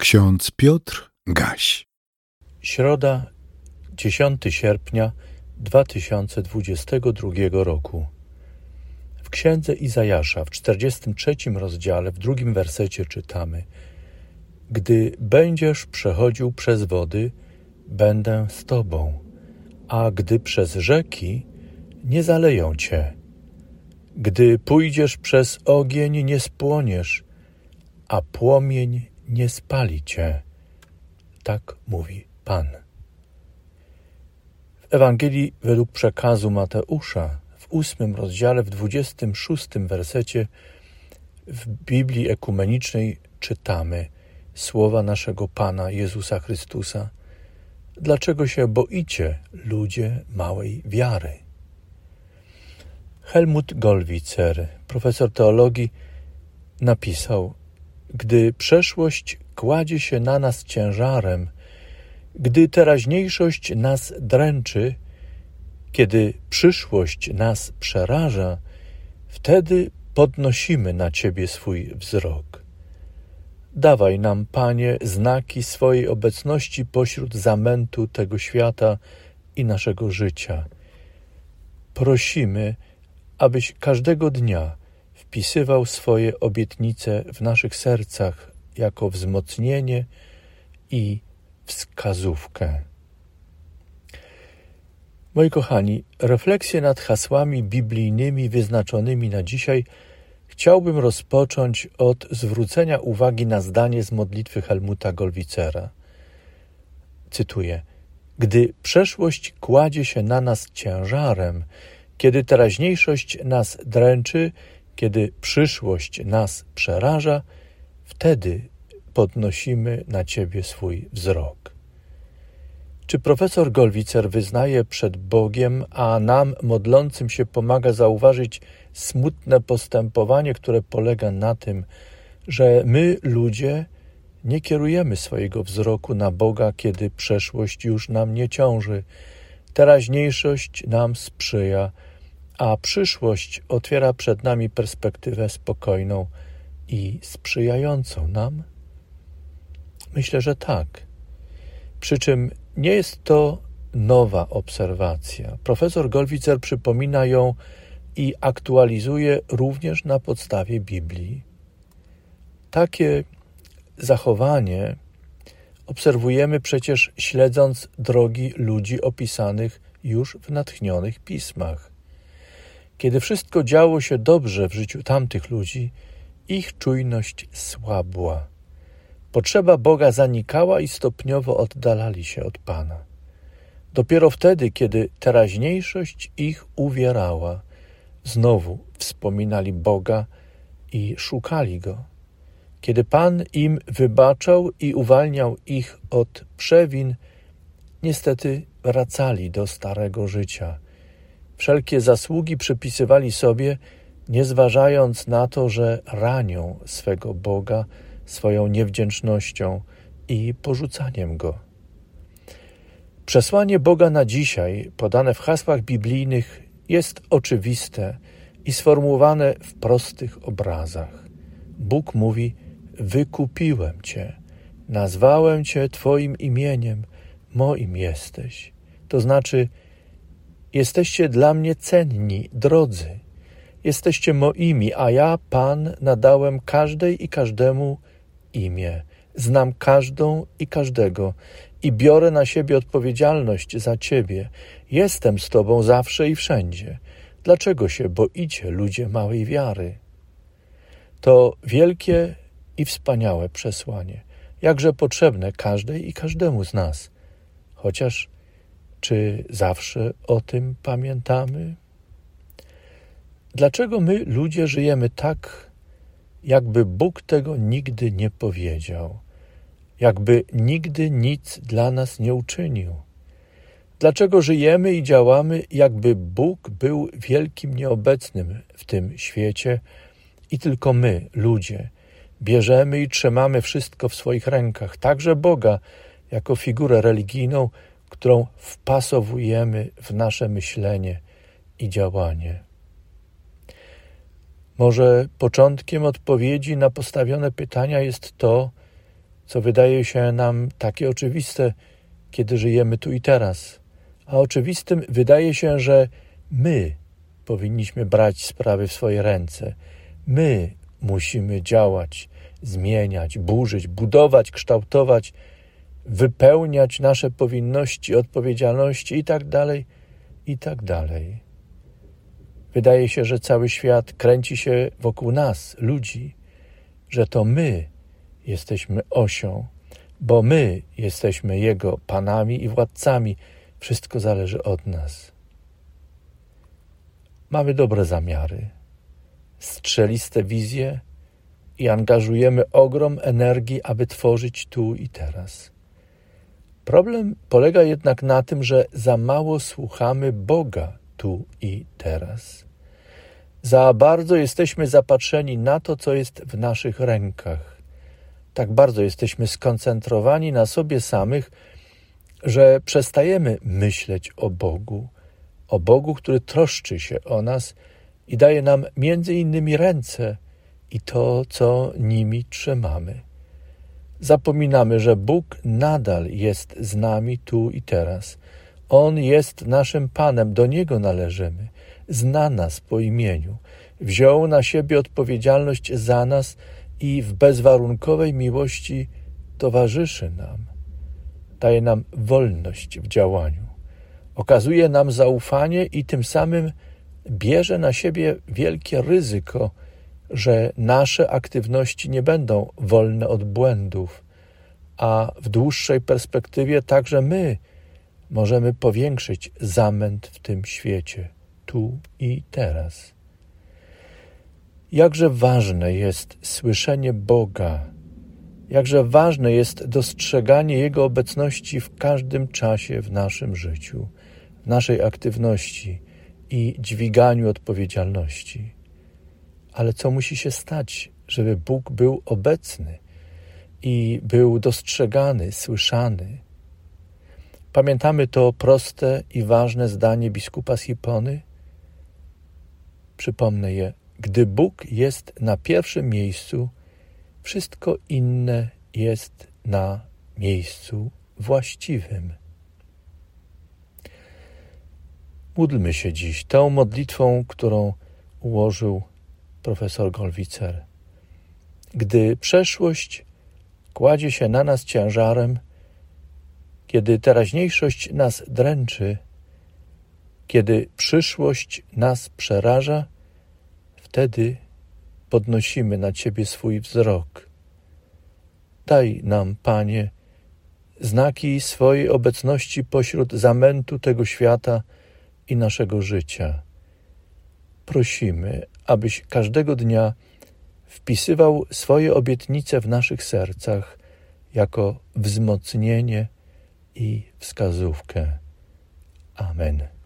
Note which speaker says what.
Speaker 1: Ksiądz Piotr Gaś.
Speaker 2: Środa, 10 sierpnia 2022 roku. W księdze Izajasza w 43 rozdziale, w drugim wersecie czytamy: Gdy będziesz przechodził przez wody, będę z tobą, a gdy przez rzeki, nie zaleją cię. Gdy pójdziesz przez ogień, nie spłoniesz, a płomień nie spali cię. Tak mówi Pan. W Ewangelii według przekazu Mateusza w ósmym rozdziale, w dwudziestym szóstym wersecie w Biblii ekumenicznej czytamy słowa naszego Pana Jezusa Chrystusa. Dlaczego się boicie, ludzie małej wiary? Helmut Gollwitzer, profesor teologii, napisał gdy przeszłość kładzie się na nas ciężarem, gdy teraźniejszość nas dręczy, kiedy przyszłość nas przeraża, wtedy podnosimy na Ciebie swój wzrok. Dawaj nam, Panie, znaki swojej obecności pośród zamętu tego świata i naszego życia. Prosimy, abyś każdego dnia wpisywał swoje obietnice w naszych sercach jako wzmocnienie i wskazówkę. Moi kochani, refleksję nad hasłami biblijnymi wyznaczonymi na dzisiaj chciałbym rozpocząć od zwrócenia uwagi na zdanie z modlitwy Helmuta Golwicera. Cytuję: Gdy przeszłość kładzie się na nas ciężarem, kiedy teraźniejszość nas dręczy, kiedy przyszłość nas przeraża, wtedy podnosimy na Ciebie swój wzrok. Czy profesor Golwicer wyznaje przed Bogiem, a nam modlącym się pomaga zauważyć smutne postępowanie, które polega na tym, że my, ludzie, nie kierujemy swojego wzroku na Boga, kiedy przeszłość już nam nie ciąży, teraźniejszość nam sprzyja, a przyszłość otwiera przed nami perspektywę spokojną i sprzyjającą nam? Myślę, że tak. Przy czym nie jest to nowa obserwacja. Profesor Golwicer przypomina ją i aktualizuje również na podstawie Biblii. Takie zachowanie obserwujemy przecież śledząc drogi ludzi opisanych już w natchnionych pismach. Kiedy wszystko działo się dobrze w życiu tamtych ludzi, ich czujność słabła. Potrzeba Boga zanikała i stopniowo oddalali się od Pana. Dopiero wtedy, kiedy teraźniejszość ich uwierała, znowu wspominali Boga i szukali Go. Kiedy Pan im wybaczał i uwalniał ich od przewin, niestety wracali do starego życia – Wszelkie zasługi przypisywali sobie, nie zważając na to, że ranią swego Boga swoją niewdzięcznością i porzucaniem Go. Przesłanie Boga na dzisiaj, podane w hasłach biblijnych, jest oczywiste i sformułowane w prostych obrazach. Bóg mówi: Wykupiłem Cię, nazwałem Cię Twoim imieniem, moim jesteś. To znaczy, Jesteście dla mnie cenni, drodzy. Jesteście moimi, a ja, Pan, nadałem każdej i każdemu imię. Znam każdą i każdego i biorę na siebie odpowiedzialność za Ciebie. Jestem z Tobą zawsze i wszędzie. Dlaczego się boicie, ludzie małej wiary? To wielkie i wspaniałe przesłanie, jakże potrzebne każdej i każdemu z nas, chociaż czy zawsze o tym pamiętamy? Dlaczego my, ludzie, żyjemy tak, jakby Bóg tego nigdy nie powiedział, jakby nigdy nic dla nas nie uczynił? Dlaczego żyjemy i działamy, jakby Bóg był wielkim nieobecnym w tym świecie i tylko my, ludzie, bierzemy i trzymamy wszystko w swoich rękach, także Boga, jako figurę religijną, którą wpasowujemy w nasze myślenie i działanie. Może początkiem odpowiedzi na postawione pytania jest to, co wydaje się nam takie oczywiste, kiedy żyjemy tu i teraz. A oczywistym wydaje się, że my powinniśmy brać sprawy w swoje ręce. My musimy działać, zmieniać, burzyć, budować, kształtować, wypełniać nasze powinności, odpowiedzialności i tak dalej, i tak. Wydaje się, że cały świat kręci się wokół nas, ludzi, że to my jesteśmy osią, bo my jesteśmy Jego panami i władcami. Wszystko zależy od nas. Mamy dobre zamiary, strzeliste wizje i angażujemy ogrom energii, aby tworzyć tu i teraz. Problem polega jednak na tym, że za mało słuchamy Boga tu i teraz. Za bardzo jesteśmy zapatrzeni na to, co jest w naszych rękach. Tak bardzo jesteśmy skoncentrowani na sobie samych, że przestajemy myśleć o Bogu, o Bogu, który troszczy się o nas i daje nam między innymi ręce i to, co nimi trzymamy. Zapominamy, że Bóg nadal jest z nami tu i teraz. On jest naszym Panem, do Niego należymy, zna nas po imieniu, wziął na siebie odpowiedzialność za nas i w bezwarunkowej miłości towarzyszy nam. Daje nam wolność w działaniu, okazuje nam zaufanie i tym samym bierze na siebie wielkie ryzyko, że nasze aktywności nie będą wolne od błędów, a w dłuższej perspektywie także my możemy powiększyć zamęt w tym świecie, tu i teraz. Jakże ważne jest słyszenie Boga, jakże ważne jest dostrzeganie Jego obecności w każdym czasie w naszym życiu, w naszej aktywności i dźwiganiu odpowiedzialności. Ale co musi się stać, żeby Bóg był obecny i był dostrzegany, słyszany? Pamiętamy to proste i ważne zdanie biskupa z Hipony? Przypomnę je. Gdy Bóg jest na pierwszym miejscu, wszystko inne jest na miejscu właściwym. Módlmy się dziś tą modlitwą, którą ułożył profesor Golwicer. Gdy przeszłość kładzie się na nas ciężarem, kiedy teraźniejszość nas dręczy, kiedy przyszłość nas przeraża, wtedy podnosimy na Ciebie swój wzrok. Daj nam, Panie, znaki swojej obecności pośród zamętu tego świata i naszego życia. Prosimy, abyś każdego dnia wpisywał swoje obietnice w naszych sercach jako wzmocnienie i wskazówkę. Amen.